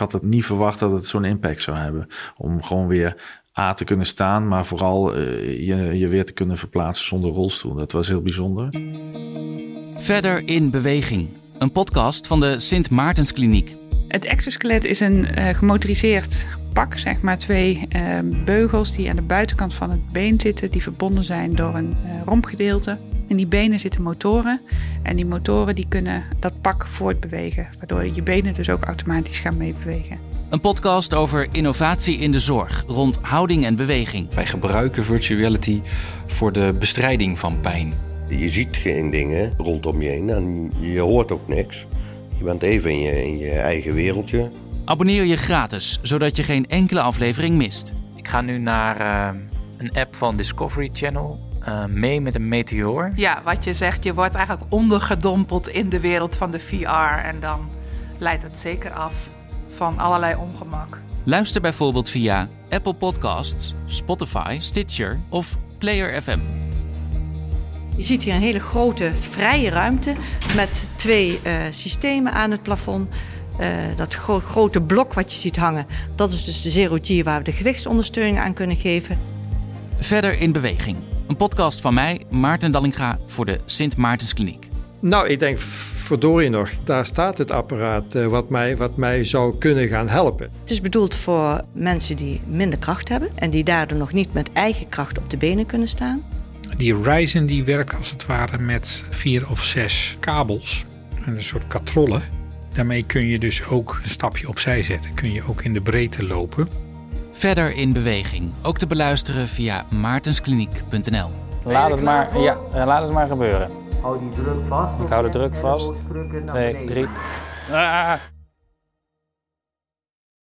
had het niet verwacht dat het zo'n impact zou hebben. Om gewoon weer A te kunnen staan, maar vooral uh, je, je weer te kunnen verplaatsen zonder rolstoel. Dat was heel bijzonder. Verder in beweging. Een podcast van de Sint Maartenskliniek. Het exoskelet is een uh, gemotoriseerd pak, zeg maar twee uh, beugels die aan de buitenkant van het been zitten, die verbonden zijn door een uh, rompgedeelte. In die benen zitten motoren en die motoren die kunnen dat pak voortbewegen, waardoor je benen dus ook automatisch gaan meebewegen. Een podcast over innovatie in de zorg rond houding en beweging. Wij gebruiken virtual reality voor de bestrijding van pijn. Je ziet geen dingen rondom je heen en je hoort ook niks. Je bent even in je, in je eigen wereldje. Abonneer je gratis, zodat je geen enkele aflevering mist. Ik ga nu naar uh, een app van Discovery Channel. Uh, mee met een meteoor. Ja, wat je zegt, je wordt eigenlijk ondergedompeld in de wereld van de VR. En dan leidt het zeker af van allerlei ongemak. Luister bijvoorbeeld via Apple Podcasts, Spotify, Stitcher of Player FM. Je ziet hier een hele grote vrije ruimte met twee uh, systemen aan het plafond. Uh, dat gro grote blok wat je ziet hangen, dat is dus de Zero G waar we de gewichtsondersteuning aan kunnen geven. Verder in beweging. Een podcast van mij, Maarten Dallinga, voor de Sint Maartenskliniek. Nou, ik denk, verdorie nog, daar staat het apparaat uh, wat, mij, wat mij zou kunnen gaan helpen. Het is bedoeld voor mensen die minder kracht hebben en die daardoor nog niet met eigen kracht op de benen kunnen staan. Die Ryzen die werkt als het ware met vier of zes kabels, een soort katrollen. Daarmee kun je dus ook een stapje opzij zetten. Kun je ook in de breedte lopen. Verder in beweging. Ook te beluisteren via maartenskliniek.nl. Laat het maar, ja, laat het maar gebeuren. Hou die druk vast. Ik hou de druk vast. Twee, drie. Ah.